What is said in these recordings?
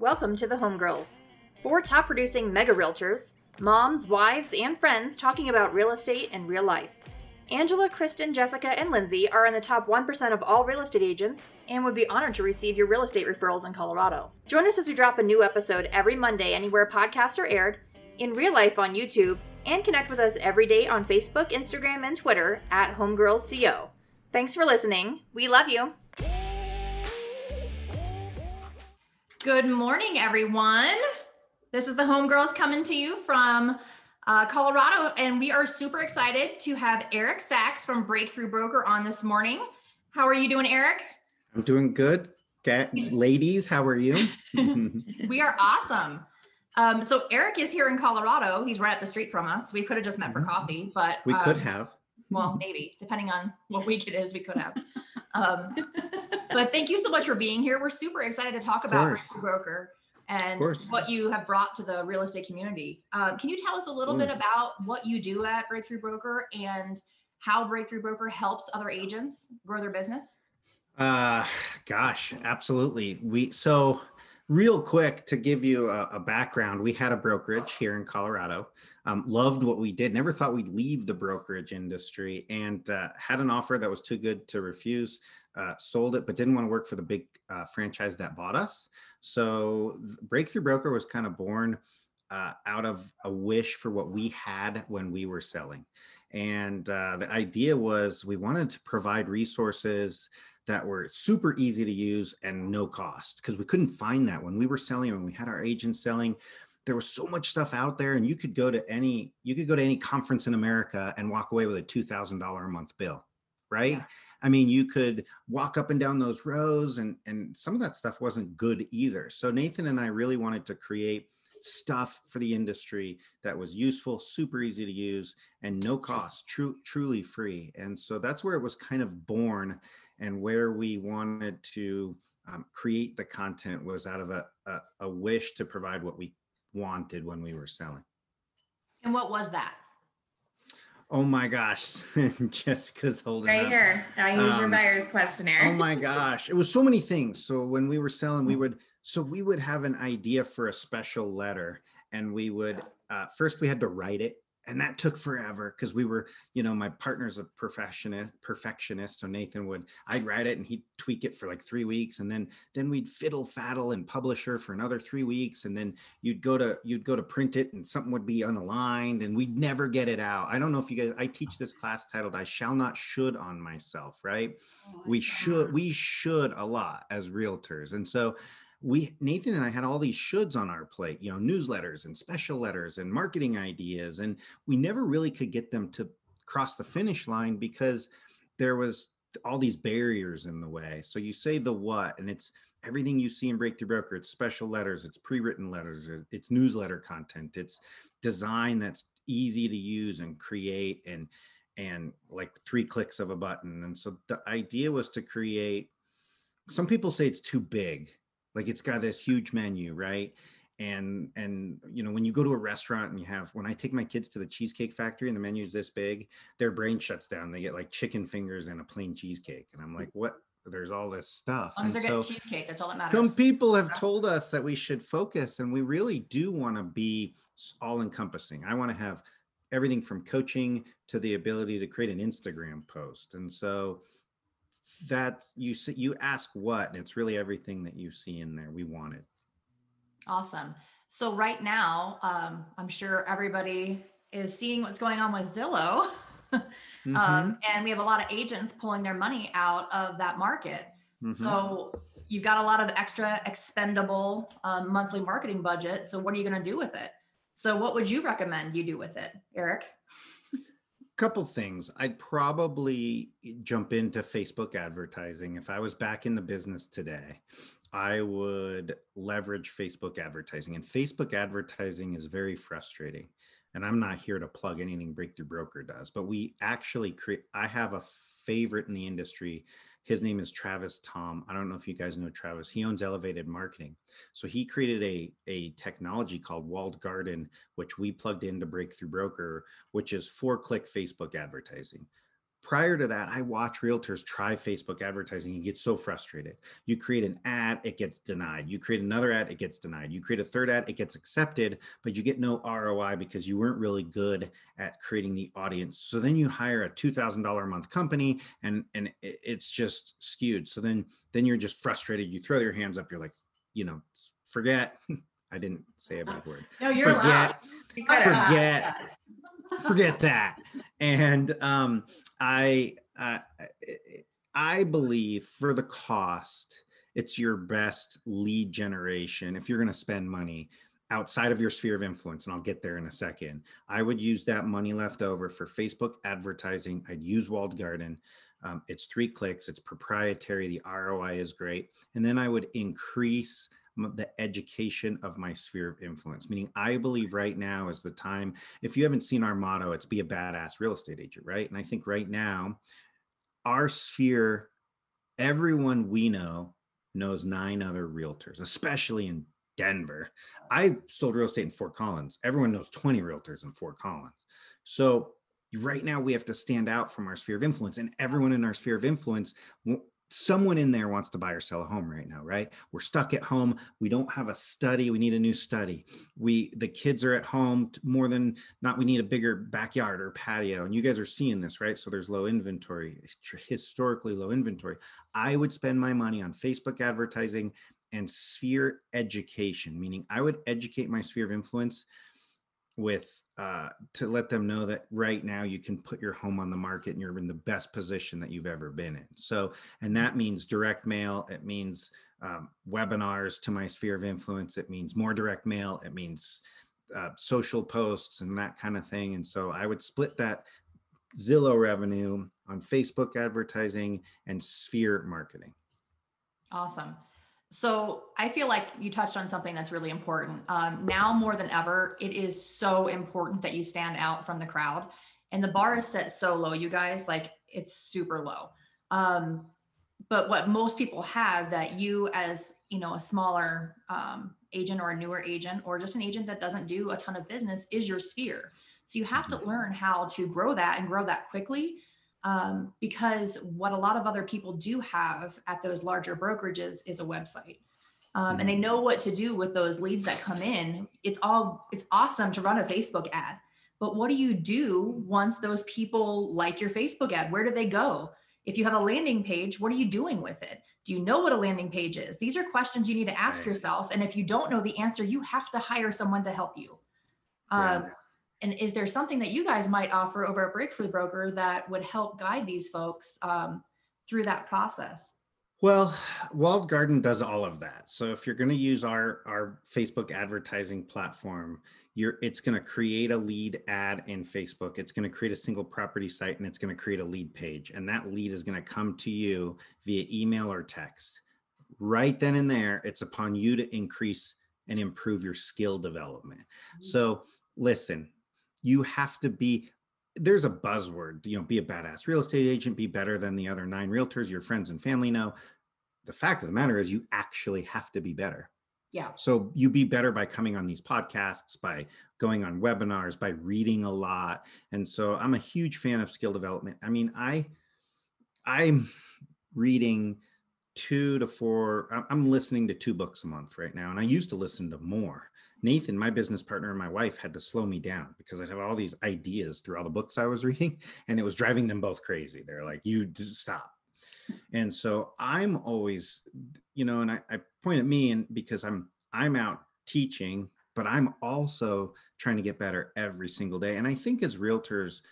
Welcome to the Homegirls. Four top producing mega realtors, moms, wives, and friends talking about real estate and real life. Angela, Kristen, Jessica, and Lyndsie are in the top 1% of all real estate agents and would be honored to receive your real estate referrals in Colorado. Join us as we drop a new episode every Monday anywhere podcasts are aired, in real life on YouTube, and connect with us every day on Facebook, Instagram, and Twitter at HomegirlsCO. Thanks for listening. We love you. Good morning, everyone. This is the Homegirls coming to you from uh, Colorado, and we are super excited to have Eric Sachs from Breakthrough Broker on this morning. How are you doing, Eric? I'm doing good. ladies, how are you? we are awesome. Um, so Eric is here in Colorado. He's right up the street from us. We could have just met for mm-hmm. coffee, but we um, could have. Well, maybe depending on what week it is, we could have. Um, but thank you so much for being here. We're super excited to talk about Breakthrough Broker and what you have brought to the real estate community. Um, can you tell us a little mm. bit about what you do at Breakthrough Broker and how Breakthrough Broker helps other agents grow their business? Uh, gosh, absolutely. We so real quick to give you a, a, background we had a brokerage here in colorado um, loved what we did never thought we'd leave the brokerage industry and uh, had an offer that was too good to refuse uh, sold it but didn't want to work for the big uh, franchise that bought us. So breakthrough broker was kind of born uh, out of a wish for what we had when we were selling. And uh, the idea was we wanted to provide resources that were super easy to use and no cost because we couldn't find that when we were selling when we had our agents selling there was so much stuff out there and you could go to any you could go to any conference in america and walk away with a $2000 a month bill right yeah. i mean you could walk up and down those rows and and some of that stuff wasn't good either so nathan and i really wanted to create stuff for the industry that was useful, super easy to use, and no cost, true, truly free. And so that's where it was kind of born and where we wanted to um, create the content was out of a, a, a wish to provide what we wanted when we were selling. And what was that? Oh my gosh, Jessica's holding right up. here. I use um, your buyer's questionnaire. oh my gosh, it was so many things. So when we were selling, we would so we would have an idea for a special letter, and we would uh, first we had to write it and that took forever because we were you know my partner's a perfectionist perfectionist so nathan would i'd write it and he'd tweak it for like three weeks and then then we'd fiddle faddle and publisher for another three weeks and then you'd go to you'd go to print it and something would be unaligned and we'd never get it out. I don't know if you guys i teach this class titled i shall not should on myself right? Oh, we should we should a lot as realtors and so we Nathan and I had all these shoulds on our plate, you know, newsletters and special letters and marketing ideas, and we never really could get them to cross the finish line because there was all these barriers in the way. So you say the what, and it's everything you see in Breakthrough Broker. It's special letters, it's pre-written letters, it's newsletter content, it's design that's easy to use and create, and and like three clicks of a button. And so the idea was to create. Some people say it's too big like it's got this huge menu right? And and you know when you go to a restaurant and you have when i take my kids to the cheesecake factory and the menu's this big their brain shuts down. They get like chicken fingers and a plain cheesecake. And i'm mm. like what? There's all this stuff. As as so cheesecake. That's all that matters. some people have told us that we should focus and we really do want to be all encompassing i want to have everything from coaching to the ability to create an instagram post. And so that you see you ask what and it's really everything that you see in there. We want it. awesome. So right now um, i'm sure everybody is seeing what's going on with zillow. Mm-hmm. um, and we have a lot of agents pulling their money out of that market. Mm-hmm. so you've got a lot of extra expendable um, monthly marketing budget. So what are you going to do with it? So what would you recommend you do with it eric couple things. I'd probably eh, jump into facebook advertising. If i was back in the business today i would leverage facebook advertising and facebook advertising is very frustrating and i'm not here to plug anything breakthrough broker does but we actually create i have a favorite in the industry his name is Travis Tom. I don't know if you guys know Travis. He owns Elevated Marketing. So he created a, a technology called Walled Garden, which we plugged into Breakthrough Broker, which is four click Facebook advertising. Prior to that, I watch realtors try Facebook advertising and get so frustrated. You create an ad, it gets denied. You create another ad, it gets denied. You create a third ad, it gets accepted, but you get no ROI because you weren't really good at creating the audience. So then you hire a $2,000 a month company and and it's just skewed. So then then you're just frustrated. You throw your hands up, you're like, you know, forget I didn't say a bad word. No, you're forget, forget, forget that. And um, I, uh, I believe for the cost, it's your best lead generation. If you're going to spend money outside of your sphere of influence, and I'll get there in a second, I would use that money left over for Facebook advertising. I'd use walled garden. Um, it's three clicks, it's proprietary, the ROI is great. And then I would increase the education of my sphere of influence meaning i believe right now is the time if you haven't seen our motto it's be a badass real estate agent right? And i think right now our sphere everyone we know knows nine other realtors especially in denver. I sold real estate in fort collins. Everyone knows 20 realtors in fort collins. So right now we have to stand out from our sphere of influence and everyone in our sphere of influence someone in there wants to buy or sell a home right now right? We're stuck at home. We don't have a study. We need a new study. We the kids are at home more than not we need a bigger backyard or patio. And you guys are seeing this right? So there's low inventory historically low inventory. I would spend my money on facebook advertising and sphere education meaning i would educate my sphere of influence with uh, to let them know that right now you can put your home on the market and you're in the best position that you've ever been in. So, and that means direct mail. It means um, webinars to my sphere of influence. It means more direct mail. It means uh, social posts and that kind of thing. And so I would split that Zillow revenue on Facebook advertising and sphere marketing. Awesome. So I feel like you touched on something that's really important. Um, now more than ever, it is so important that you stand out from the crowd. And the bar is set so low, you guys, like it's super low. Um, but what most people have that you as you know a smaller um, agent or a newer agent or just an agent that doesn't do a ton of business is your sphere. So you have to mm-hmm. learn how to grow that and grow that quickly um, because what a lot of other people do have at those larger brokerages is a website. Um, and they mm-hmm. know what to do with those leads that come in. It's all it's awesome to run a Facebook ad, but what do you do once those people like your Facebook ad? Where do they go? If you have a landing page, what are you doing with it? Do you know what a landing page is? These are questions you need to ask right. yourself. And if you don't know the answer, you have to hire someone to help you. Um, and is there something that you guys might offer over at Breakthrough Broker that would help guide these folks um, through that process? Well, Walled Garden does all of that. So if you're going to use our our Facebook advertising platform, you're it's going to create a lead ad in Facebook. It's going to create a single property site and it's going to create a lead page. And that lead is going to come to you via email or text. Right then and there, it's upon you to increase and improve your skill development. Mm-hmm. So listen, you have to be there's a buzzword you know be a badass real estate agent be better than the other nine realtors your friends and family know. The fact of the matter is you actually have to be better. Yeah. So you be better by coming on these podcasts by going on webinars by reading a lot. And so i'm a huge fan of skill development. I mean i i'm reading two to four i'm listening to two books a month right now and i used to listen to more. Nathan my business partner and my wife had to slow me down because i'd have all these ideas through all the books i was reading and it was driving them both crazy. They're like you stop. And so i'm always you know and I, I point at me and because i'm i'm out teaching but i'm also trying to get better every single day. And i think as realtors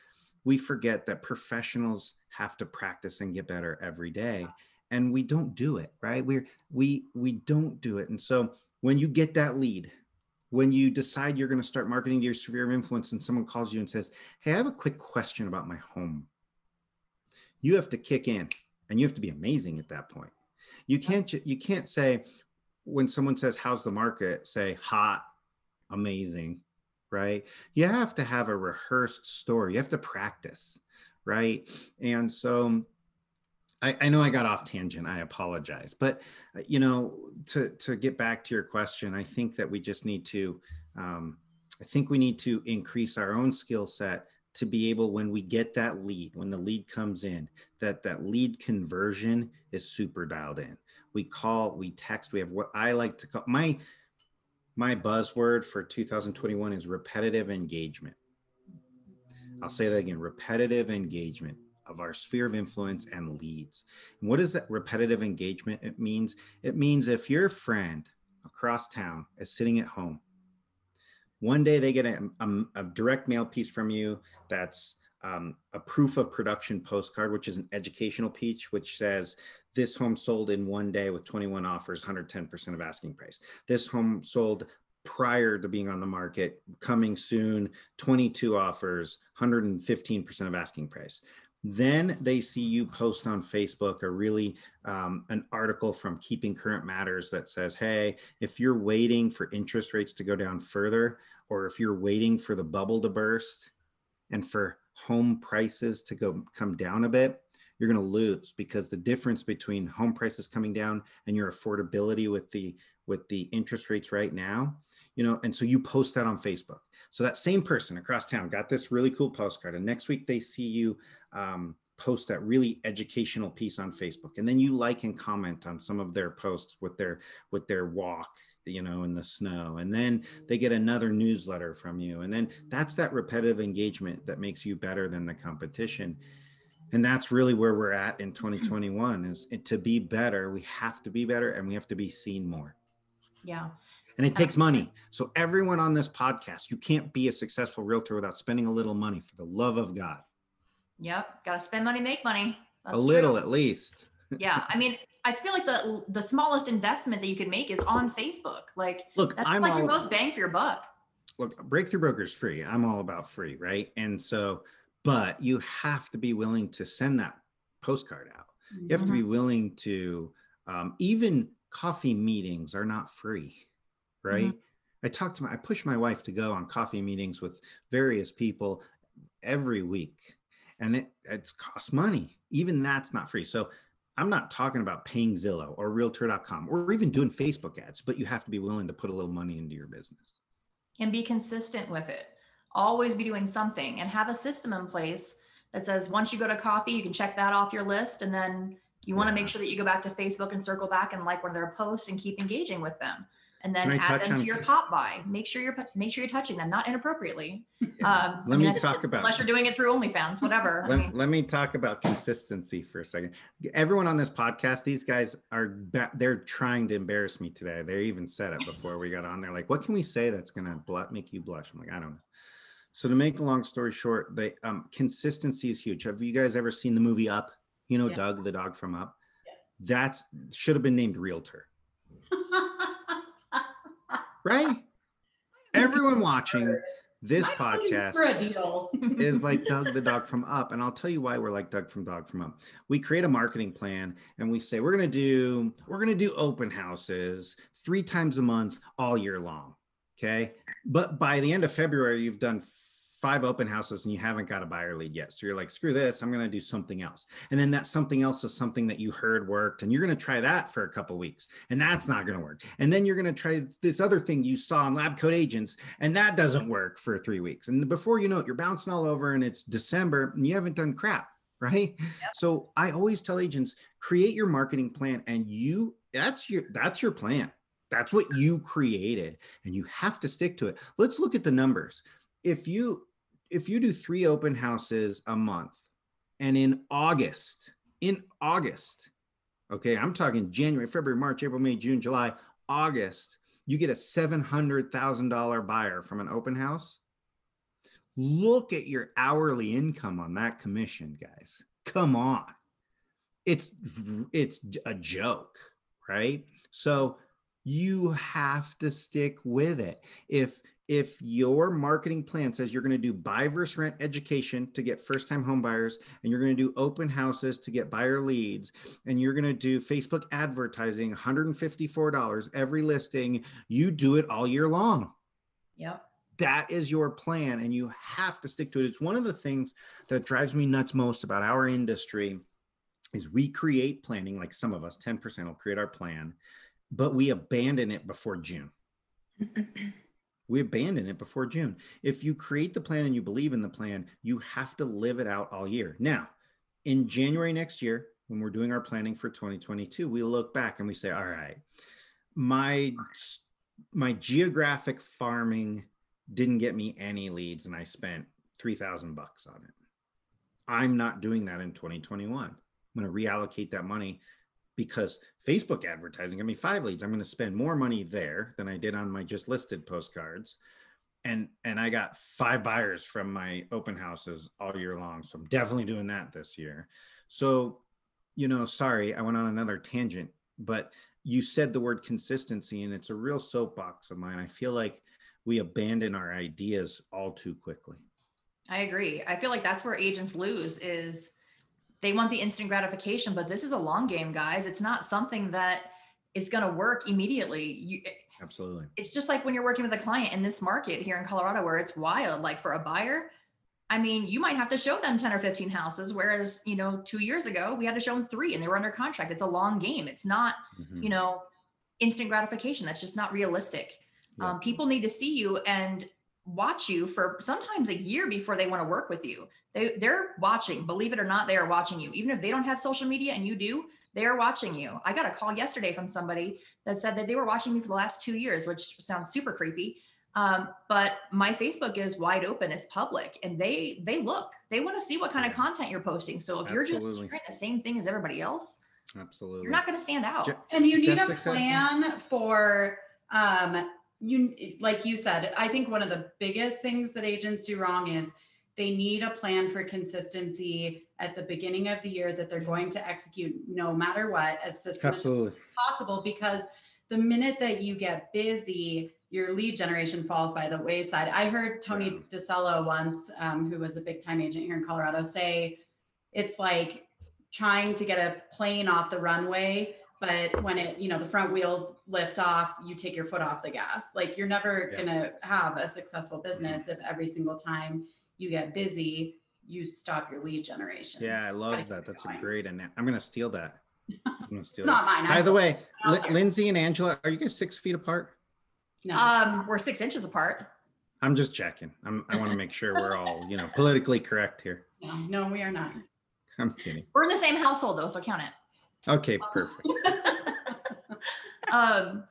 we forget that professionals have to practice and get better every day and we don't do it right? We're we we don't do it. And so when you get that lead when you decide you're going to start marketing to your sphere of influence and someone calls you and says hey i have a quick question about my home. You have to kick in and you have to be amazing at that point. You can't you can't say when someone says how's the market? say hot amazing right? You have to have a rehearsed story. You have to practice right? And so I, I, know I got off tangent. I apologize, but uh, you know, to to get back to your question, I think that we just need to, um, I think we need to increase our own skill set to be able when we get that lead when the lead comes in that that lead conversion is super dialed in we call we text we have what i like to call my my buzzword for 2021 is repetitive engagement i'll say that again repetitive engagement of our sphere of influence and leads and what is that repetitive engagement it means it means if your friend across town is sitting at home one day they get a, a, a direct mail piece from you that's um, a proof of production postcard, which is an educational piece, which says this home sold in one day with 21 offers, 110% of asking price. This home sold prior to being on the market, coming soon, 22 offers, 115% of asking price. Then they see you post on Facebook a really um, an article from Keeping Current Matters that says, "Hey, if you're waiting for interest rates to go down further, or if you're waiting for the bubble to burst, and for home prices to go come down a bit, you're going to lose because the difference between home prices coming down and your affordability with the with the interest rates right now you know and so you post that on facebook. So that same person across town got this really cool postcard and next week they see you um, post that really educational piece on facebook and then you like and comment on some of their posts with their with their walk you know in the snow and then they get another newsletter from you and then that's that repetitive engagement that makes you better than the competition. And that's really where we're at in 2021 is to be better we have to be better and we have to be seen more. Yeah and it takes money so everyone on this podcast you can't be a successful realtor without spending a little money for the love of god Yep. Got to spend money, make money. That's a little true. at least. yeah. I mean, I feel like the the smallest investment that you can make is on Facebook. Like, look, that's I'm like all, your most bang for your buck. Look, Breakthrough Broker is free. I'm all about free, right? And so, but you have to be willing to send that postcard out. You have mm-hmm. to be mm-hmm. willing to, um, even coffee meetings are not free, right? Mm-hmm. I talked to my, I push my wife to go on coffee meetings with various people every week and it it's cost money. Even that's not free. So I'm not talking about paying Zillow or realtor.com or even doing Facebook ads, but you have to be willing to put a little money into your business. And be consistent with it. Always be doing something and have a system in place that says once you go to coffee, you can check that off your list. And then you want to make sure that you go back to Facebook and circle back and like one of their posts and keep engaging with them and then add them to your pop by. Make sure you're make sure you're touching them, not inappropriately. Um, let I mean, me talk about unless you're doing it through OnlyFans, whatever. let, I mean, let me talk about consistency for a second. Everyone on this podcast, these guys are they're trying to embarrass me today. They even said it before we got on. They're like, "What can we say that's gonna make you blush?" I'm like, "I don't know." So to make a long story short, the um, consistency is huge. Have you guys ever seen the movie Up? You know, yeah. Doug, the dog from Up. Yes. That's should have been named Realtor right? Everyone watching this podcast for a deal is like Doug the dog from Up. And I'll tell you why we're like Doug from Dog from Up. We create a marketing plan and we say we're gonna do we're gonna do open houses three times a month all year long. Okay. But by the end of February, you've done five open houses and you haven't got a buyer lead yet. So you're like, screw this, I'm going to do something else. And then that something else is something that you heard worked and you're going to try that for a couple weeks and that's not going to work. And then you're going to try this other thing you saw in lab coat agents and that doesn't work for three weeks. And before you know it, you're bouncing all over and it's December and you haven't done crap. Right. Yep. So I always tell agents create your marketing plan and you that's your that's your plan. That's what you created and you have to stick to it. Let's look at the numbers. If you if you do three open houses a month and in August, in August, okay, I'm talking January, February, March, April, May, June, July, August, you get a $700,000 buyer from an open house. Look at your hourly income on that commission, guys. Come on. It's it's a joke, right? So you have to stick with it. If if your marketing plan says you're going to do buy versus rent education to get first time home buyers and you're going to do open houses to get buyer leads and you're going to do facebook advertising $154 every listing you do it all year long. Yep. That is your plan and you have to stick to it. It's one of the things that drives me nuts most about our industry is we create planning like some of us 10% will create our plan but we abandon it before june We abandon it before June. If you create the plan and you believe in the plan, you have to live it out all year. Now, in January next year, when we're doing our planning for 2022, we look back and we say, all right, my my geographic farming didn't get me any leads and I spent 3000 bucks on it. I'm not doing that in 2021. I'm going to reallocate that money because Facebook advertising got me five leads. I'm going to spend more money there than I did on my just listed postcards. And and I got five buyers from my open houses all year long. So I'm definitely doing that this year. So, you know, sorry, I went on another tangent, but you said the word consistency and it's a real soapbox of mine. I feel like we abandon our ideas all too quickly. I agree. I feel like that's where agents lose is they want the instant gratification, but this is a long game, guys. It's not something that it's going to work immediately. You, Absolutely. It's just like when you're working with a client in this market here in Colorado where it's wild. Like for a buyer, I mean, you might have to show them 10 or 15 houses, whereas, you know, two years ago we had to show them three and they were under contract. It's a long game. It's not, mm-hmm. you know, instant gratification. That's just not realistic. Yeah. Um, people need to see you and watch you for sometimes a year before they want to work with you. They they're watching, believe it or not, they are watching you. Even if they don't have social media and you do, they are watching you. I got a call yesterday from somebody that said that they were watching me for the last two years, which sounds super creepy. Um, but my Facebook is wide open; it's public, and they they look. They want to see what kind of content you're posting. So if Absolutely. you're just sharing the same thing as everybody else, Absolutely, you're not going to stand out. Je- and you need Jessica. a plan for um, you like you said i think one of the biggest things that agents do wrong is they need a plan for consistency at the beginning of the year that they're going to execute no matter what as systematically as possible because the minute that you get busy your lead generation falls by the wayside. I heard tony yeah. DiCello once um, who was a big time agent here in colorado say it's like trying to get a plane off the runway but when it you know the front wheels lift off you take your foot off the gas. Like you're never yeah. going to have a successful business if every single time you get busy you stop your lead generation. Yeah i love that. That's going. a great and i'm going to steal that. I'm going to steal it's not mine. By the way L- lyndsie and angela are you guys six feet apart? No. Um we're six inches apart. I'm just checking. I'm, i want to make sure we're all you know politically correct here. No, no we are not. I'm kidding. We're in the same household though so count it Okay, perfect. um,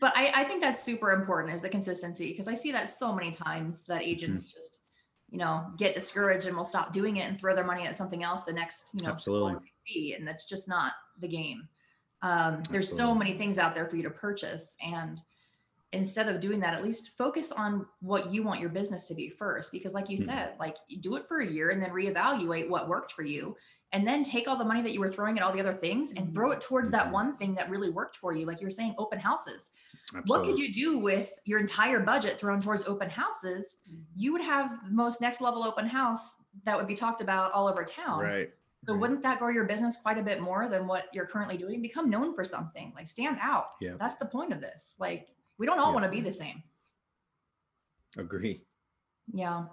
but I, I think that's super important is the consistency because I see that so many times that agents mm-hmm. just, you know, get discouraged and will stop doing it and throw their money at something else the next, you know, absolutely. And that's just not the game. Um, there's absolutely. so many things out there for you to purchase. And instead of doing that, at least focus on what you want your business to be first. Because like you mm-hmm. said, like do it for a year and then reevaluate what worked for you and then take all the money that you were throwing at all the other things and throw it towards that mm-hmm. one thing that really worked for you like you were saying open houses. Absolutely. what could you do with your entire budget thrown towards open houses? Mm-hmm. you would have the most next level open house that would be talked about all over town. Right. So wouldn't that grow your business quite a bit more than what you're currently doing? Become known for something like stand out. Yeah. That's the point of this. Like we don't all yeah. want to be the same. Agree. Yeah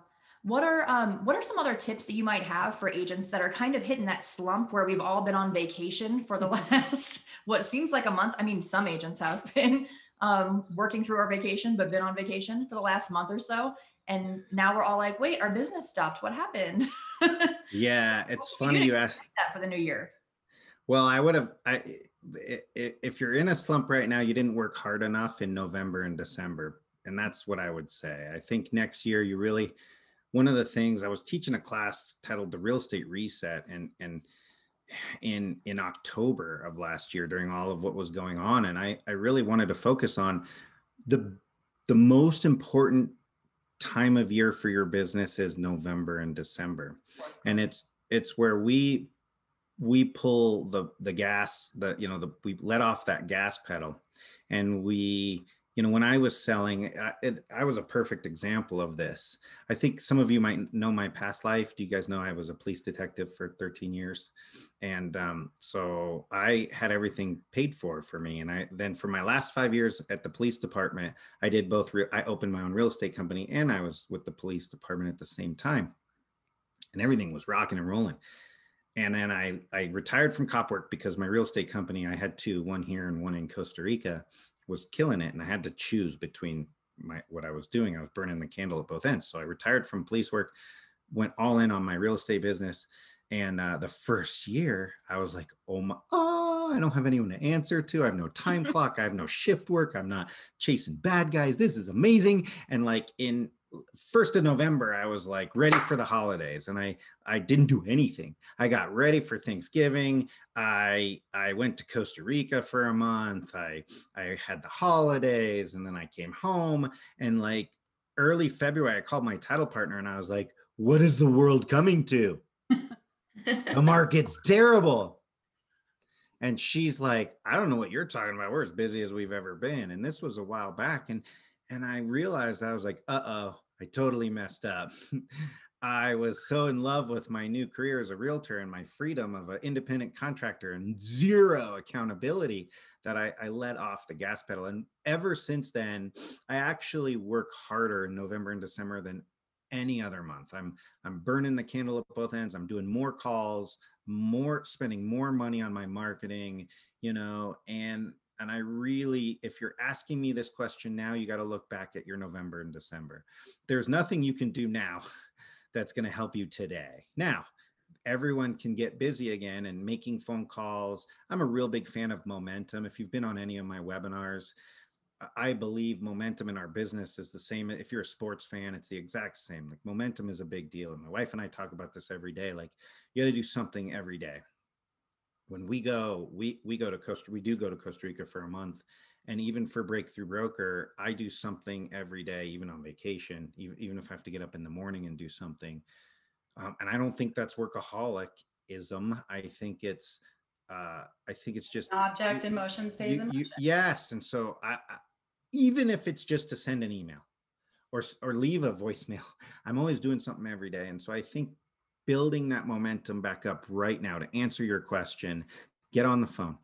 what are um, what are some other tips that you might have for agents that are kind of hitting that slump where we've all been on vacation for the last what seems like a month? I mean, some agents have been um, working through our vacation, but been on vacation for the last month or so, and now we're all like, "Wait, our business stopped. What happened?" yeah, it's funny you ask that for the new year. Well, I would have. I if you're in a slump right now, you didn't work hard enough in November and December, and that's what I would say. I think next year you really one of the things I was teaching a class titled the real estate reset and and in in October of last year during all of what was going on and I I really wanted to focus on the the most important time of year for your business is November and December. And it's it's where we we pull the the gas the you know the we let off that gas pedal and we you know when i was selling I, it, I, was a perfect example of this. I think some of you might know my past life. Do you guys know i was a police detective for 13 years? And um, so i had everything paid for for me. And i then for my last five years at the police department i did both re- i opened my own real estate company and i was with the police department at the same time. And everything was rocking and rolling. And then I, I retired from cop work because my real estate company i had two one here and one in costa rica was killing it and i had to choose between my what I was doing. I was burning the candle at both ends. So I retired from police work, went all in on my real estate business. And uh, the first year, I was like, oh my, oh, I don't have anyone to answer to. I have no time clock. I have no shift work. I'm not chasing bad guys. This is amazing. And like in first of November, I was like ready for the holidays, and I I didn't do anything. I got ready for Thanksgiving. I I went to Costa Rica for a month. I I had the holidays, and then I came home. And like early February, I called my title partner, and I was like, "What is the world coming to? the market's terrible." And she's like, I don't know what you're talking about. We're as busy as we've ever been. And this was a while back. And and I realized I was like, uh oh, I totally messed up. I was so in love with my new career as a realtor and my freedom of an independent contractor and zero accountability that I, I let off the gas pedal. And ever since then, I actually work harder in November and December than any other month. I'm I'm burning the candle at both ends. I'm doing more calls, more spending more money on my marketing, you know, and and I really, if you're asking me this question now, you got to look back at your November and December. There's nothing you can do now that's going to help you today. Now, everyone can get busy again and making phone calls. I'm a real big fan of momentum. If you've been on any of my webinars, I believe momentum in our business is the same. If you're a sports fan, it's the exact same. Like momentum is a big deal. And my wife and I talk about this every day. Like you got to do something every day when we go, we we go to Costa, we do go to Costa Rica for a month, and even for Breakthrough Broker, I do something every day, even on vacation, even even if I have to get up in the morning and do something. Um, and I don't think that's workaholicism I think it's uh, I think it's just object in motion stays you, in motion. You, yes, and so I, I, even if it's just to send an email or or leave a voicemail, I'm always doing something every day, and so I think building that momentum back up right now to answer your question get on the phone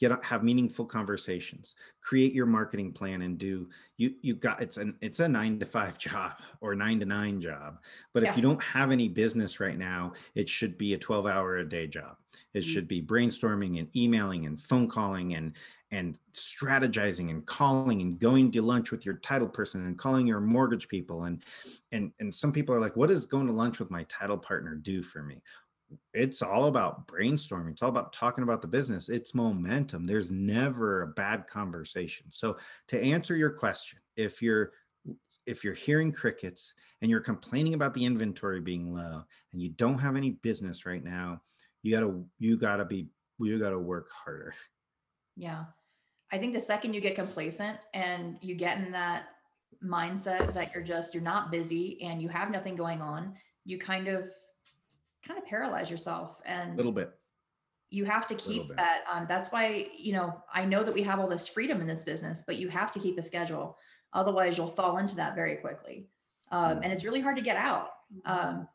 get have meaningful conversations create your marketing plan and do you you got it's an it's a 9 to 5 job or 9 to 9 job but yeah. if you don't have any business right now it should be a 12 hour a day job it mm-hmm. should be brainstorming and emailing and phone calling and and strategizing and calling and going to lunch with your title person and calling your mortgage people and and and some people are like what does going to lunch with my title partner do for me it's all about brainstorming it's all about talking about the business it's momentum there's never a bad conversation. So to answer your question if you're if you're hearing crickets and you're complaining about the inventory being low and you don't have any business right now you got to you got to be you got to work harder. Yeah. I think the second you get complacent and you get in that mindset that you're just you're not busy and you have nothing going on you kind of kind of paralyze yourself and a little bit. you have to keep that um, that's why you know i know that we have all this freedom in this business but you have to keep a schedule. Otherwise you'll fall into that very quickly. Um, and it's really hard to get out. Um,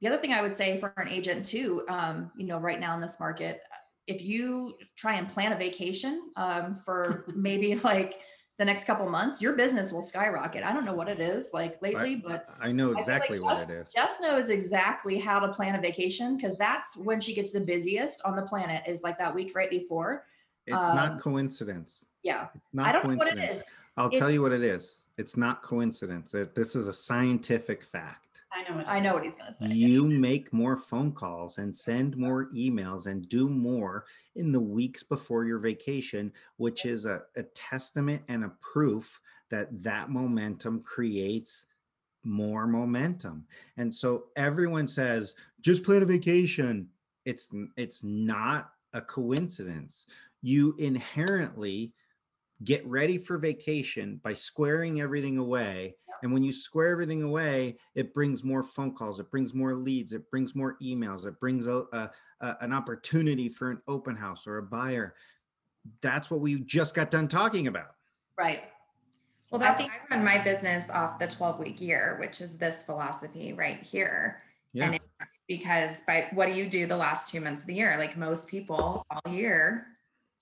the other thing i would say for an agent too um, you know right now in this market if you try and plan a vacation um, for maybe like the next couple months, your business will skyrocket. I don't know what it is like lately, I, but I know exactly I like Jess, what it is. Jess knows exactly how to plan a vacation because that's when she gets the busiest on the planet is like that week right before. It's um, not coincidence. Yeah. It's not I don't know what it is. I'll it, tell you what it is. It's not coincidence. This is a scientific fact. I know what I know what he's going to say. You make more phone calls and send more emails and do more in the weeks before your vacation, which is a, a testament and a proof that that momentum creates more momentum. And so everyone says, just plan a vacation. It's it's not a coincidence. You inherently get ready for vacation by squaring everything away and when you square everything away, it brings more phone calls, it brings more leads, it brings more emails, it brings a, a, a, an opportunity for an open house or a buyer. That's what we just got done talking about. Right. Well, that's I run my business off the 12 week year, which is this philosophy right here. Yeah. And because by what do you do the last two months of the year? Like most people all year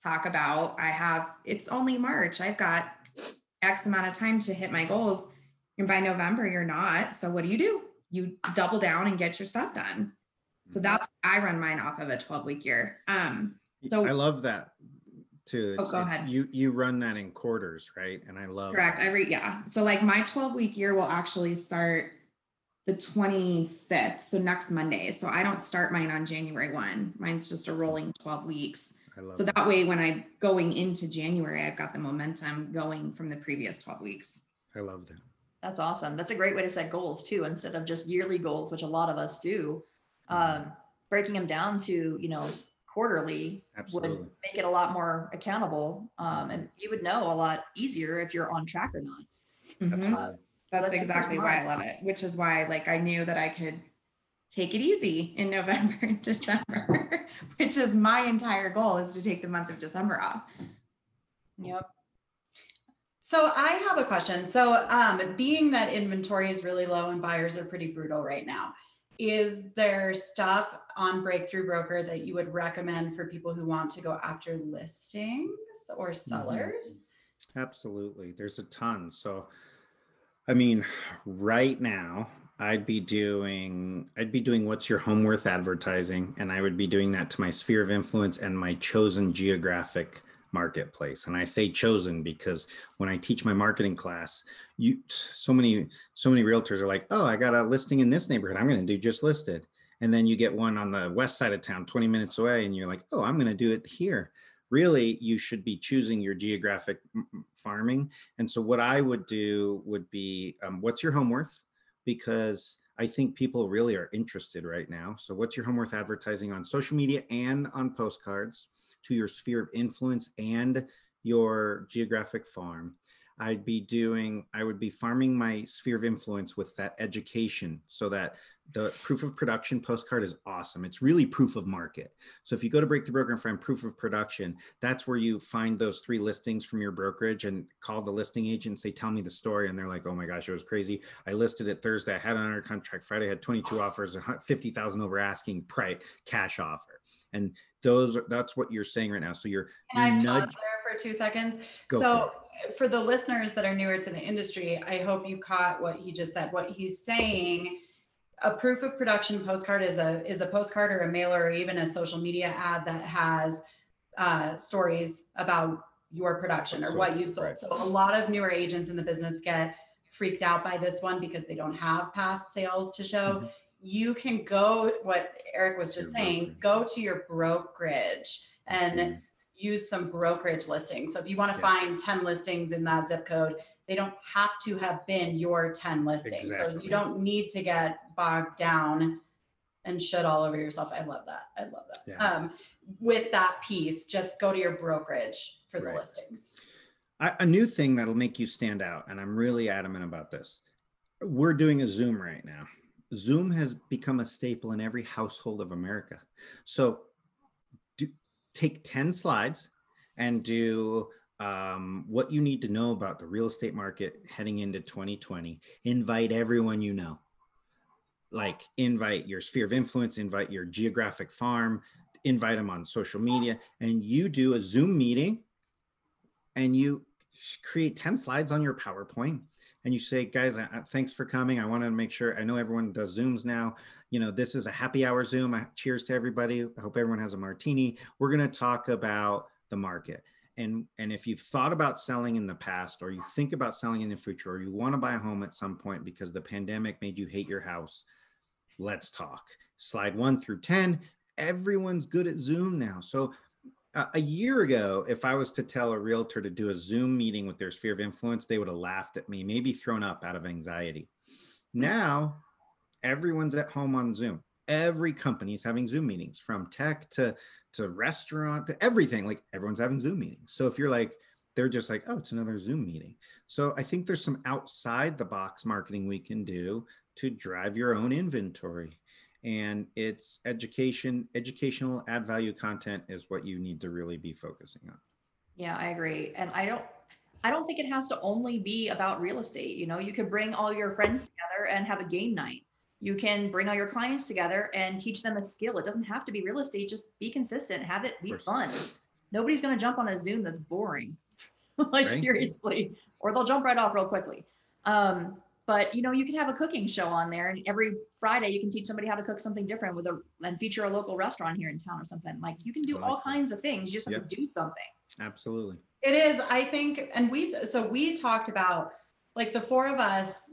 talk about, I have, it's only March. I've got X amount of time to hit my goals. And by November, you're not. So what do you do? You double down and get your stuff done. So mm-hmm. that's I run mine off of a 12 week year. Um, so I love that. too. Oh, go ahead. You you run that in quarters, right? And I love Correct. that. Every yeah. So like my 12 week year will actually start the 25th. So next Monday. So I don't start mine on January 1. Mine's just a rolling 12 weeks. I love So that. that way when I'm going into January, I've got the momentum going from the previous 12 weeks. I love that. That's awesome. That's a great way to set goals too, instead of just yearly goals, which a lot of us do. Mm-hmm. Um, breaking them down to, you know, quarterly Absolutely. would make it a lot more accountable. Um, and you would know a lot easier if you're on track or not. Mhm. Absolutely. Uh, That's, that's exactly why I love it, which is why like I knew that I could take it easy in November and December, which is my entire goal is to take the month of December off. Yep. So I have a question. So um, being that inventory is really low and buyers are pretty brutal right now, is there stuff on Breakthrough Broker that you would recommend for people who want to go after listings or sellers? Absolutely. There's a ton. So, I mean, right now, I'd be doing I'd be doing what's your home worth advertising and I would be doing that to my sphere of influence and my chosen geographic marketplace. And I say chosen because when I teach my marketing class, you so many so many realtors are like, "Oh, I got a listing in this neighborhood. I'm going to do just listed." And then you get one on the west side of town 20 minutes away and you're like, "Oh, I'm going to do it here." really you should be choosing your geographic farming and so what i would do would be um, what's your home worth because i think people really are interested right now so what's your home worth advertising on social media and on postcards to your sphere of influence and your geographic farm i'd be doing i would be farming my sphere of influence with that education so that the proof of production postcard is awesome. It's really proof of market. So if you go to Breakthrough Broker and find proof of production, that's where you find those three listings from your brokerage and call the listing agent and say, tell me the story. And they're like, oh my gosh, it was crazy. I listed it Thursday. I had it under contract Friday, I had 22 offers, a hun- 50,000 over asking price cash offer. And those are, that's what you're saying right now. So you're, Can I you're pause nudge, there for two seconds? Go so for the listeners that are newer to the industry, I hope you caught what he just said. What he's saying, a proof of production postcard is a is a postcard or a mailer or even a social media ad that has uh, stories about your production or So- what you sold. right. So a lot of newer agents in the business get freaked out by this one because they don't have past sales to show. Mhm. You can go what Eric was just saying, go to your brokerage and Mhm. use some brokerage listings. So if you want to Yes. find 10 listings in that zip code, they don't have to have been your 10 listings. So you don't need to get bogged down and shit all over yourself. I love that. I love that. Yeah. Um, with that piece, just go to your brokerage for the listings. I, a new thing that'll make you stand out, and I'm really adamant about this. We're doing a Zoom right now. Zoom has become a staple in every household of America. So, do, take 10 slides and do um, what you need to know about the real estate market heading into 2020. Invite everyone you know. Like, invite your sphere of influence, invite your geographic farm, invite them on social media, and you do a Zoom meeting and you create 10 slides on your PowerPoint and you say, guys, I, I- thanks for coming. I want to make sure I know everyone does Zooms now. You know, this is a happy hour Zoom. I, cheers to everybody. I hope everyone has a martini. We're going to talk about the market. And, and if you've thought about selling in the past or you think about selling in the future or you want to buy a home at some point because the pandemic made you hate your house, let's talk. Slide one through 10. Everyone's good at Zoom now. So a year ago, if I was to tell a realtor to do a Zoom meeting with their sphere of influence, they would have laughed at me, maybe thrown up out of anxiety. Hmm. Now, everyone's at home on Zoom. Every company is having Zoom meetings from tech to, to restaurant to everything. Like everyone's having Zoom meetings. So if you're like, they're just like, oh, it's another Zoom meeting. So I think there's some outside the box marketing we can do to drive your own inventory and it's education educational add value content is what you need to really be focusing on Yeah, I agree. And I don't I don't think it has to only be about real estate. You know, you could bring all your friends together and have a game night. You can bring all your clients together and teach them a skill. It doesn't have to be real estate. Just be consistent, have it be fun. Nobody's going to jump on a Zoom that's boring. like Right. seriously, or they'll jump right off real quickly. Um, but you know you can have a cooking show on there and every friday you can teach somebody how to cook something different with a and feature a local restaurant here in town or something like you can do like all that. kinds of things you just have Yep. to do something Absolutely. It is, I think, and we, so we talked about, like, the four of us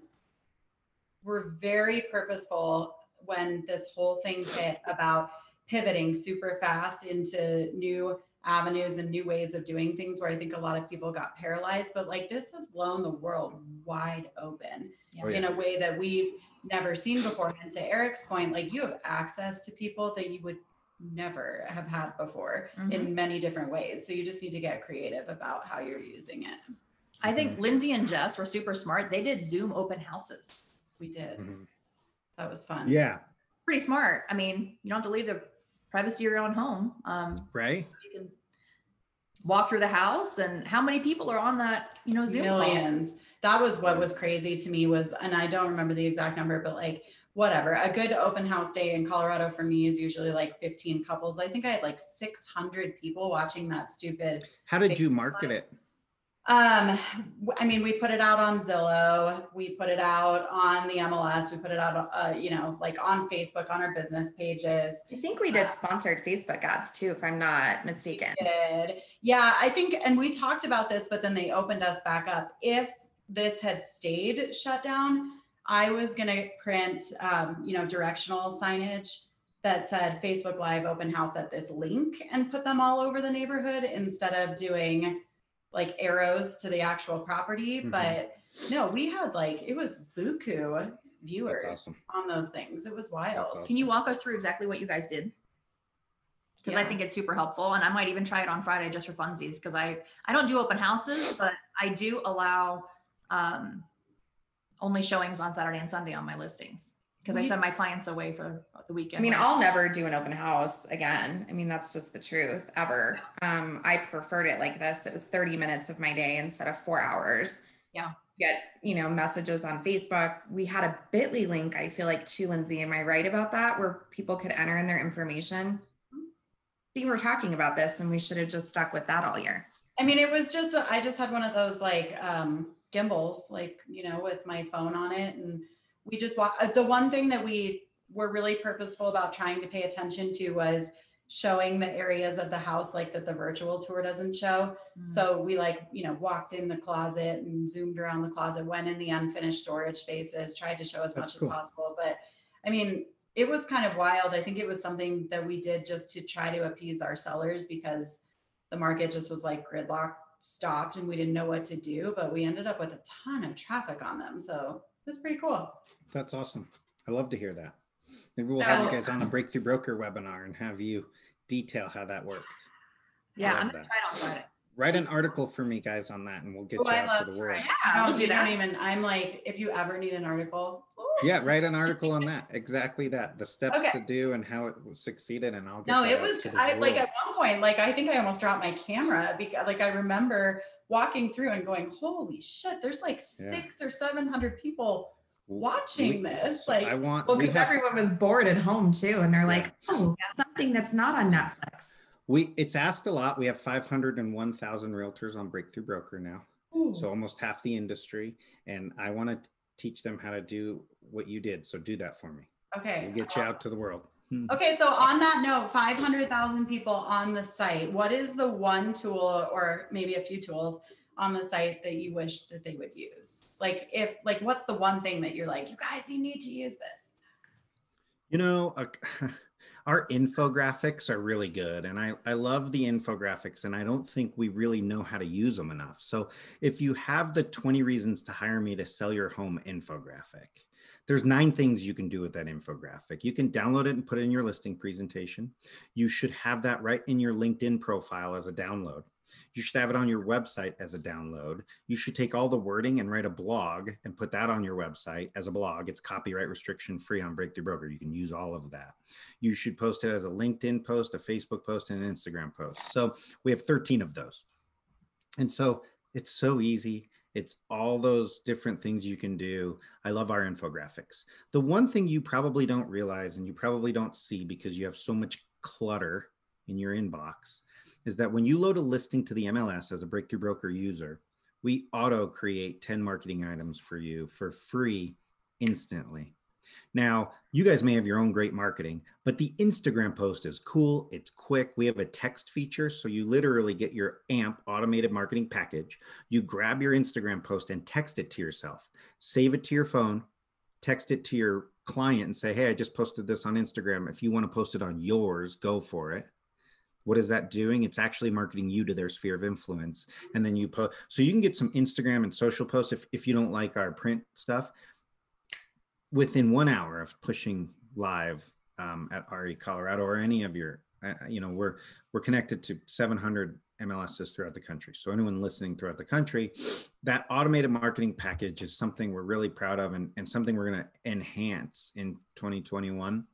were very purposeful when this whole thing hit about pivoting super fast into new avenues and new ways of doing things where I think a lot of people got paralyzed, but like this has blown the world wide open Oh, in a way that we've never seen before. And to Eric's point, like you have access to people that you would never have had before Mhm. in many different ways. So you just need to get creative about how you're using it. i think lyndsie and jess were super smart they did zoom open houses We did. Mhm. That was fun. Yeah. pretty smart i mean you don't have to leave the privacy of your own home um, Right. You can walk through the house and how many people are on that you know zoom call? Millions. That was what was crazy to me was, and I don't remember the exact number, but like whatever. A good open house day in Colorado for me is usually like 15 couples. I think I had like 600 people watching that stupid How did you market it? Um, I mean, we put it out on Zillow, we put it out on the MLS, we put it out, uh, you know, like on Facebook, on our business pages. I think we did sponsored Facebook ads too, if I'm not mistaken. Did. Yeah, I think, and we talked about this, but then they opened us back up. If this had stayed shut down, I was gonna print, um, you know, directional signage that said Facebook Live open house at this link and put them all over the neighborhood instead of doing like arrows to the actual property. Mhm. But no, we had like, it was buku viewers awesome. on those things. It was wild. awesome. Can you walk us through exactly what you guys did? Because I think it's super helpful, and I might even try it on Friday just for funsies. Because I I don't do open houses, but I do allow um, only showings on Saturday and Sunday on my listings because I send my clients away for the weekend. I mean, I'll never do an open house again. I mean, that's just the truth ever. Um, I preferred it like this. It was 30 minutes of my day instead of four hours. Yeah. Get, you know, messages on Facebook. We had a bit.ly link, I feel like, to Lyndsie. Am I right about that? Where people could enter in their information. See, we're talking about this and we should have just stuck with that all year. I mean, it was just, I just had one of those like um, gimbals, like, you know, with my phone on it. And we just walk. uh, The one thing that we were really purposeful about trying to pay attention to was showing the areas of the house like that the virtual tour doesn't show. Mm. So we like, you know, walked in the closet and zoomed around the closet, went in the unfinished storage spaces, tried to show as That's much cool. as possible. But I mean, it was kind of wild. I think it was something that we did just to try to appease our sellers because the market just was like gridlock stopped and we didn't know what to do, but we ended up with a ton of traffic on them. So it was pretty cool. That's awesome. I love to hear that. Maybe we'll have you guys on a breakthrough broker webinar and have you detail how that worked. yeah, I'm gonna that. try it on Friday. Write an article for me, guys, on that, and we'll get Oh, you I out love to the to world. write. Yeah, we'll do that. Don't even. I'm like, if you ever need an article, Yeah, write an article on that. Exactly that. The steps Okay. to do and how it succeeded, and I'll get No, it was to the I like at one point, like I think I almost dropped my camera because like I remember walking through and going, holy shit, there's like Yeah. six or seven hundred people watching we- this. Like I want. Well, because have- everyone was bored at home too. And they're like, oh, something that's not on Netflix. We it's asked a lot. We have 501,000 realtors on Breakthrough Broker now, ooh, so almost half the industry. And I want to teach them how to do what you did. So do that for me. okay. We'll get you out to the world. Okay, so on that note, 500,000 people on the site. What is the one tool or maybe a few tools on the site that you wish that they would use? Like if like what's the one thing that you're like, you guys you need to use this? You know, uh, our infographics are really good, and I, I love the infographics, and I don't think we really know how to use them enough. So, if you have the 20 reasons to hire me to sell your home infographic, there's nine things you can do with that infographic. You can download it and put it in your listing presentation. You should have that right in your LinkedIn profile as a download. You should have it on your website as a download. You should take all the wording and write a blog and put that on your website as a blog. It's copyright restriction free on Breakthrough Broker. You can use all of that. You should post it as a LinkedIn post, a Facebook post, and an Instagram post. So we have 13 of those. And so it's so easy. It's all those different things you can do. I love our infographics. The one thing you probably don't realize and you probably don't see because you have so much clutter in your inbox is that when you load a listing to the MLS as a breakthrough broker user, we auto create 10 marketing items for you for free instantly. Now, you guys may have your own great marketing, but the Instagram post is cool. It's quick. We have a text feature. So you literally get your AMP automated marketing package. You grab your Instagram post and text it to yourself, save it to your phone, text it to your client and say, Hey, I just posted this on Instagram. If you want to post it on yours, go for it. What is that doing? It's actually marketing you to their sphere of influence. And then you post. So you can get some Instagram and social posts if, if you don't like our print stuff. Within one hour of pushing live um, at RE Colorado or any of your, uh, you know, we're we're connected to 700 MLSs throughout the country. So anyone listening throughout the country, that automated marketing package is something we're really proud of and, and something we're going to enhance in 2021.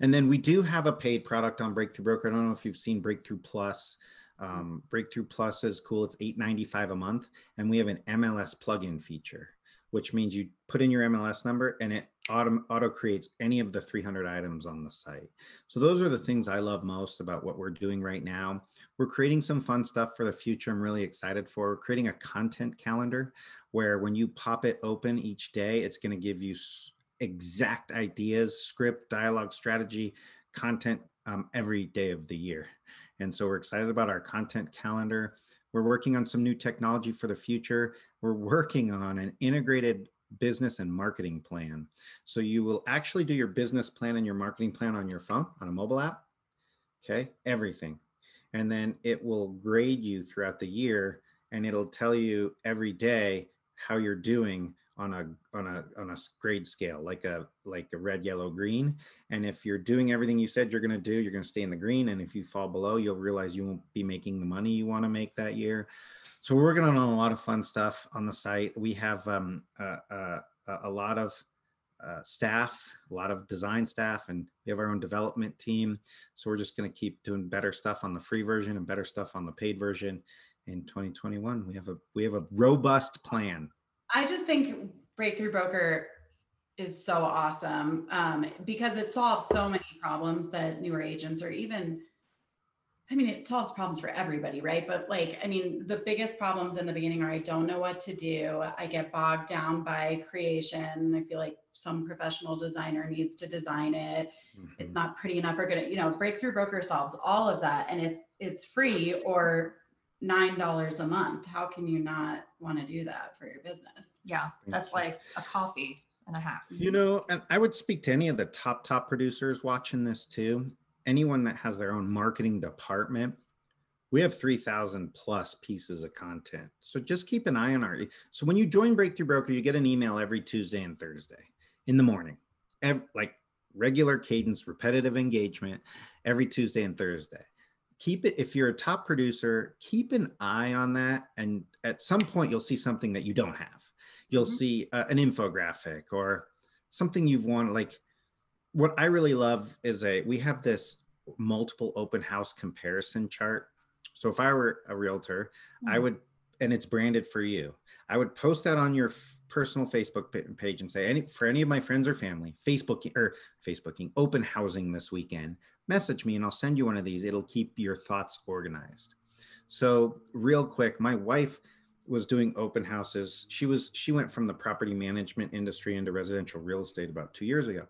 And then we do have a paid product on Breakthrough Broker. I don't know if you've seen Breakthrough Plus. Um, Breakthrough Plus is cool. It's $8.95 a month. And we have an MLS plugin feature, which means you put in your MLS number and it auto, auto creates any of the 300 items on the site. So those are the things I love most about what we're doing right now. We're creating some fun stuff for the future. I'm really excited for we're creating a content calendar where when you pop it open each day, it's going to give you exact ideas, script, dialogue, strategy, content um, every day of the year. And so we're excited about our content calendar. We're working on some new technology for the future. We're working on an integrated business and marketing plan. So you will actually do your business plan and your marketing plan on your phone, on a mobile app. Okay, everything. And then it will grade you throughout the year and it'll tell you every day how you're doing on a on a on a grade scale like a like a red yellow green and if you're doing everything you said you're going to do you're going to stay in the green and if you fall below you'll realize you won't be making the money you want to make that year so we're working on a lot of fun stuff on the site. We have um, a lot of uh, staff a lot of design staff and we have our own development team. So we're just going to keep doing better stuff on the free version and better stuff on the paid version in 2021 we have a we have a robust plan. I just think Breakthrough Broker is so awesome um, because it solves so many problems that newer agents or even I mean, it solves problems for everybody, right? But like, I mean, the biggest problems in the beginning are I don't know what to do. I get bogged down by creation. I feel like some professional designer needs to design it. Mm-hmm. It's not pretty enough or good. You know, Breakthrough Broker solves all of that, and it's it's free or nine dollars a month how can you not want to do that for your business yeah that's like a coffee and a half you know and i would speak to any of the top top producers watching this too anyone that has their own marketing department we have 3000 plus pieces of content. So just keep an eye on our so when you join breakthrough broker you get an email every tuesday and thursday in the morning. Every, like regular cadence repetitive engagement every tuesday and thursday. Keep it if you're a top producer keep an eye on that and at some point you'll see something that you don't have. You'll mm-hmm. see uh, an infographic or something you've wanted like what i really love is a we have this multiple open house comparison chart so if i were a realtor mm-hmm. i would and it's branded for you i would post that on your f- personal facebook page and say any for any of my friends or family facebook or facebooking open housing this weekend message me and I'll send you one of these. It'll keep your thoughts organized. So, real quick, my wife was doing open houses. She was she went from the property management industry into residential real estate about 2 years ago.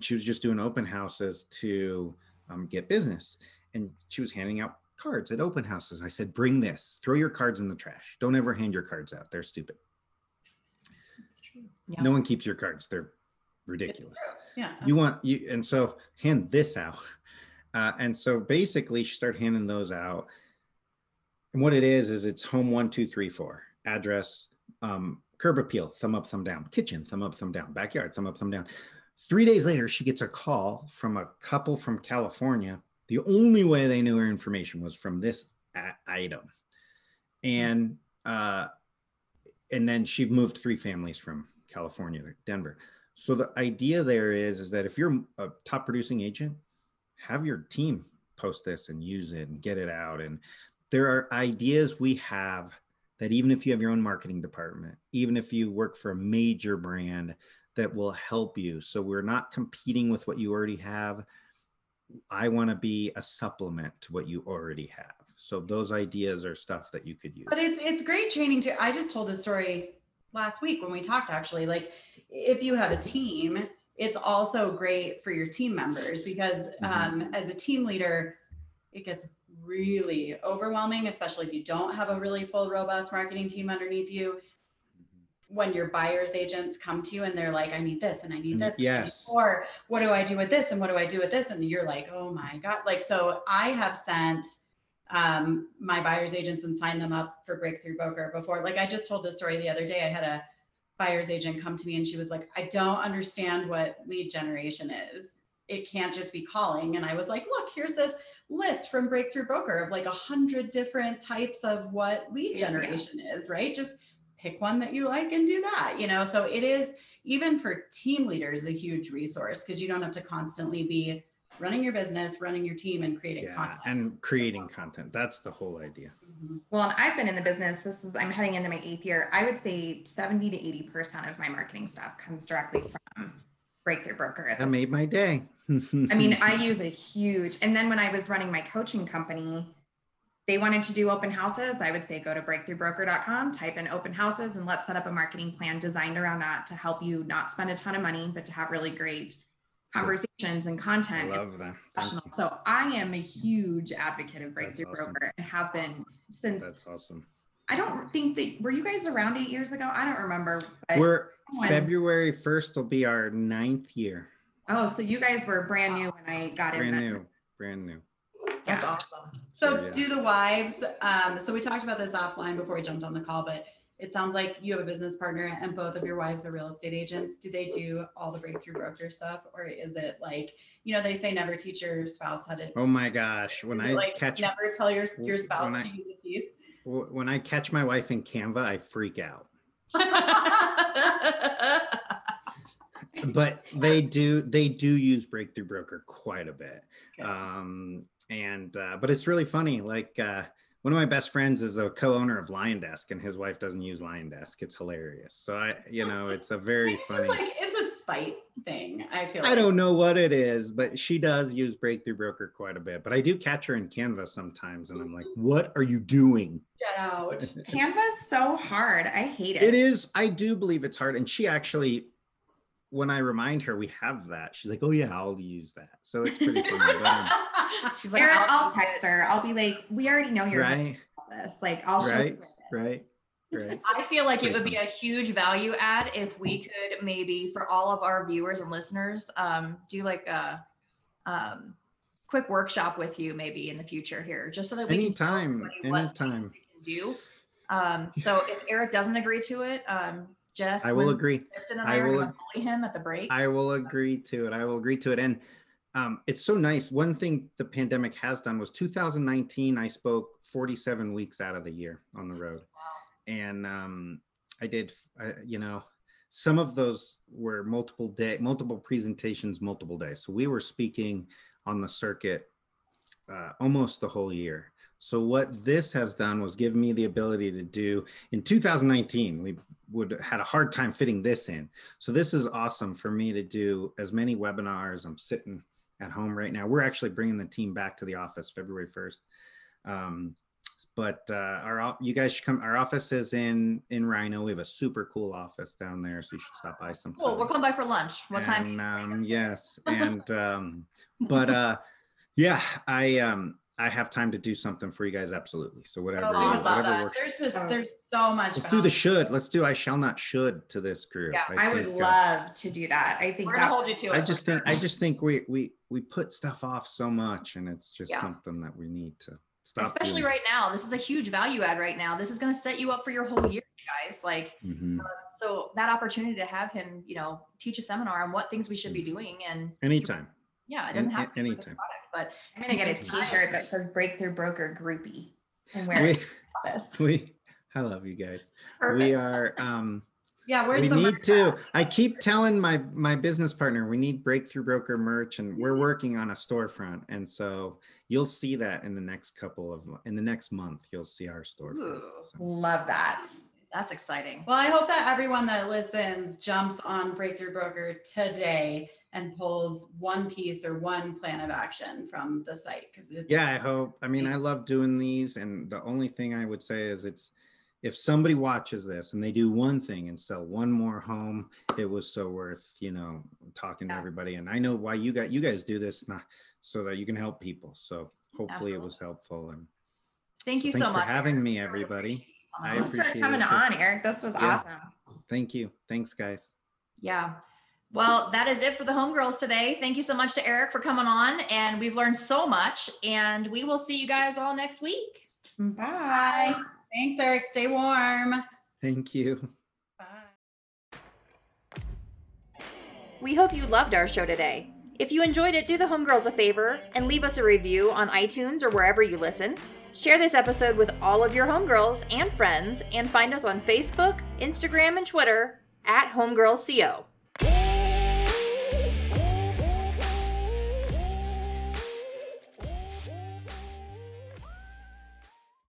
She was just doing open houses to um, get business and she was handing out cards at open houses. I said, "Bring this. Throw your cards in the trash. Don't ever hand your cards out. They're stupid." That's true. Yeah. No one keeps your cards. They're ridiculous. Yeah. You want you and so hand this out. Uh, and so basically, she started handing those out. And what it is is it's home one, two, three, four address, um, curb appeal, thumb up, thumb down, kitchen, thumb up, thumb down, backyard, thumb up, thumb down. Three days later, she gets a call from a couple from California. The only way they knew her information was from this item, and uh, and then she moved three families from California to Denver. So the idea there is is that if you're a top producing agent, have your team post this and use it and get it out. And there are ideas we have that even if you have your own marketing department, even if you work for a major brand, that will help you. So we're not competing with what you already have. I want to be a supplement to what you already have. So those ideas are stuff that you could use. But it's it's great training too. I just told this story last week when we talked actually. Like if you have a team, it's also great for your team members because Mhm. um, as a team leader, it gets really overwhelming, especially if you don't have a really full, robust marketing team underneath you. When your buyer's agents come to you and they're like, I need this and I need Mm, this. and I need yes. Or what do I do with this and what do I do with this? And you're like, oh my God. Like, so I have sent um, my buyer's agents and signed them up for Breakthrough Broker before. Like I just told this story the other day. I had a buyer's agent come to me and she was like, I don't understand what lead generation is. It can't just be calling. And I was like, look, here's this list from Breakthrough Broker of like a hundred different types of what lead Yeah. generation is, right? Just pick one that you like and do that, you know? So it is even for team leaders, a huge resource because you don't have to constantly be running your business, running your team and creating Yeah, content. and creating content. That's the whole idea. Mhm. Well, and I've been in the business. This is I'm heading into my eighth year. I would say 70 to 80 percent of my marketing stuff comes directly from Breakthrough Broker. At That this made my day. I mean, I use a huge, and then when I was running my coaching company, they wanted to do open houses. I would say go to breakthroughbroker.com, type in open houses, and let's set up a marketing plan designed around that to help you not spend a ton of money, but to have really great conversations and content. and love that. Professional. So I am a huge advocate of Breakthrough awesome. Broker and have been since That's awesome. I don't think that were you guys around eight years ago? I don't remember. but We're when- February 1st will be our ninth year. Oh, so you guys were brand new when I got in. Brand new. Brand new. That's Yeah. awesome. So Yeah. do the wives, um, so we talked about this offline before we jumped on the call, but it sounds like you have a business partner and both of your wives are real estate agents. Do they do all the breakthrough broker stuff? Or is it like, you know, they say never teach your spouse how to Oh my gosh. When I like catch never tell your your spouse I- to use a piece. when I catch my wife in Canva, I freak out. But they do they do use Breakthrough Broker quite a bit. Okay. Um and uh but it's really funny like uh one of my best friends is a co-owner of LionDesk and his wife doesn't use LionDesk. It's hilarious. So I you know, it's a very It's funny just like it's a spite thing. I feel I like. don't know what it is, but she does use Breakthrough Broker quite a bit. But I do catch her in Canva sometimes, and I'm like, "What are you doing?" get out. Canva's so hard. I hate it. It is. I do believe it's hard, and she actually, when I remind her we have that, she's like, "Oh yeah, I'll use that." So it's pretty funny. But, um, She's like, Eric, I'll I'll text it. her. I'll be like, we already know you're right, this. Like, I'll show you right, this. right, right. I feel like it Pretty would be a huge value add if we could maybe for all of our viewers and listeners, um, do like a um, quick workshop with you maybe in the future here, just so that we can show Anytime, everybody what anytime. we can do. Um, so if Eric doesn't agree to it, um, Jess, I will agree. Kristen and I I, will going to bully him at the break. I will agree to it. I will agree to it. And um, it's so nice. One thing the pandemic has done was 2019, I spoke 47 weeks out of the year on the road. And um, I did, uh, you know, some of those were multiple day, multiple presentations, multiple days. So we were speaking on the circuit uh, almost the whole year. So what this has done was give me the ability to do in 2019, we would had a hard time fitting this in. So this is awesome for me to do as many webinars. I'm sitting at home right now. We're actually bringing the team back to the office February 1st. Um, but uh, our you guys should come. Our office is in in RiNo. We have a super cool office down there, so you should stop by sometime. cool. We're coming by for lunch. What time? Um, yes, and um, but uh, yeah, I um, I have time to do something for you guys. Absolutely. So whatever, Oh, you- whatever that. works. There's just Oh. there's so much. Let's do the should. Let's do I shall not should to this group. Yeah, I would think, uh, love to do that. I think We're gonna hold you to it. I just think. I just think we we we put stuff off so much, and it's just Yeah. something that we need to stop. especially doing. right now this is a huge value add right now this is going to set you up for your whole year guys like Mhm. so that opportunity to have him you know teach a seminar on what things we should be Mm-hmm. doing and Anytime. Yeah it doesn't An- have to be for anytime. product but I'm gonna get a T-shirt that says "Breakthrough Broker Groupie" and wear We, it to we I love you guys. perfect. We are um Yeah, where's we the need merch to. at? I keep telling my my business partner we need breakthrough broker merch, and we're working on a storefront, and so you'll see that in the next couple of in the next month. You'll see our storefront. Ooh. So, Love that. that's exciting Well, I hope that everyone that listens jumps on Breakthrough Broker today and pulls one piece or one plan of action from the site because yeah i hope i mean i love doing these and the only thing i would say is it's if somebody watches this and they do one thing and sell one more home it was so worth you know talking yeah. to everybody. And i know why you got you guys do this not so that you can help people. So hopefully Absolutely. it was helpful and thank so you so for having me everybody. i appreciate for coming on eric. This was yeah. awesome. Thank you. Thanks guys. Yeah well, that is it for the homegirls today. Thank you so much to Eric for coming on, and we've learned so much. And we will see you guys all next week. Bye. Thanks, Eric. Stay warm. Thank you. Bye. We hope you loved our show today. If you enjoyed it, do the homegirls a favor and leave us a review on iTunes or wherever you listen. Share this episode with all of your homegirls and friends, and find us on Facebook, Instagram, and Twitter at HomegirlsCO.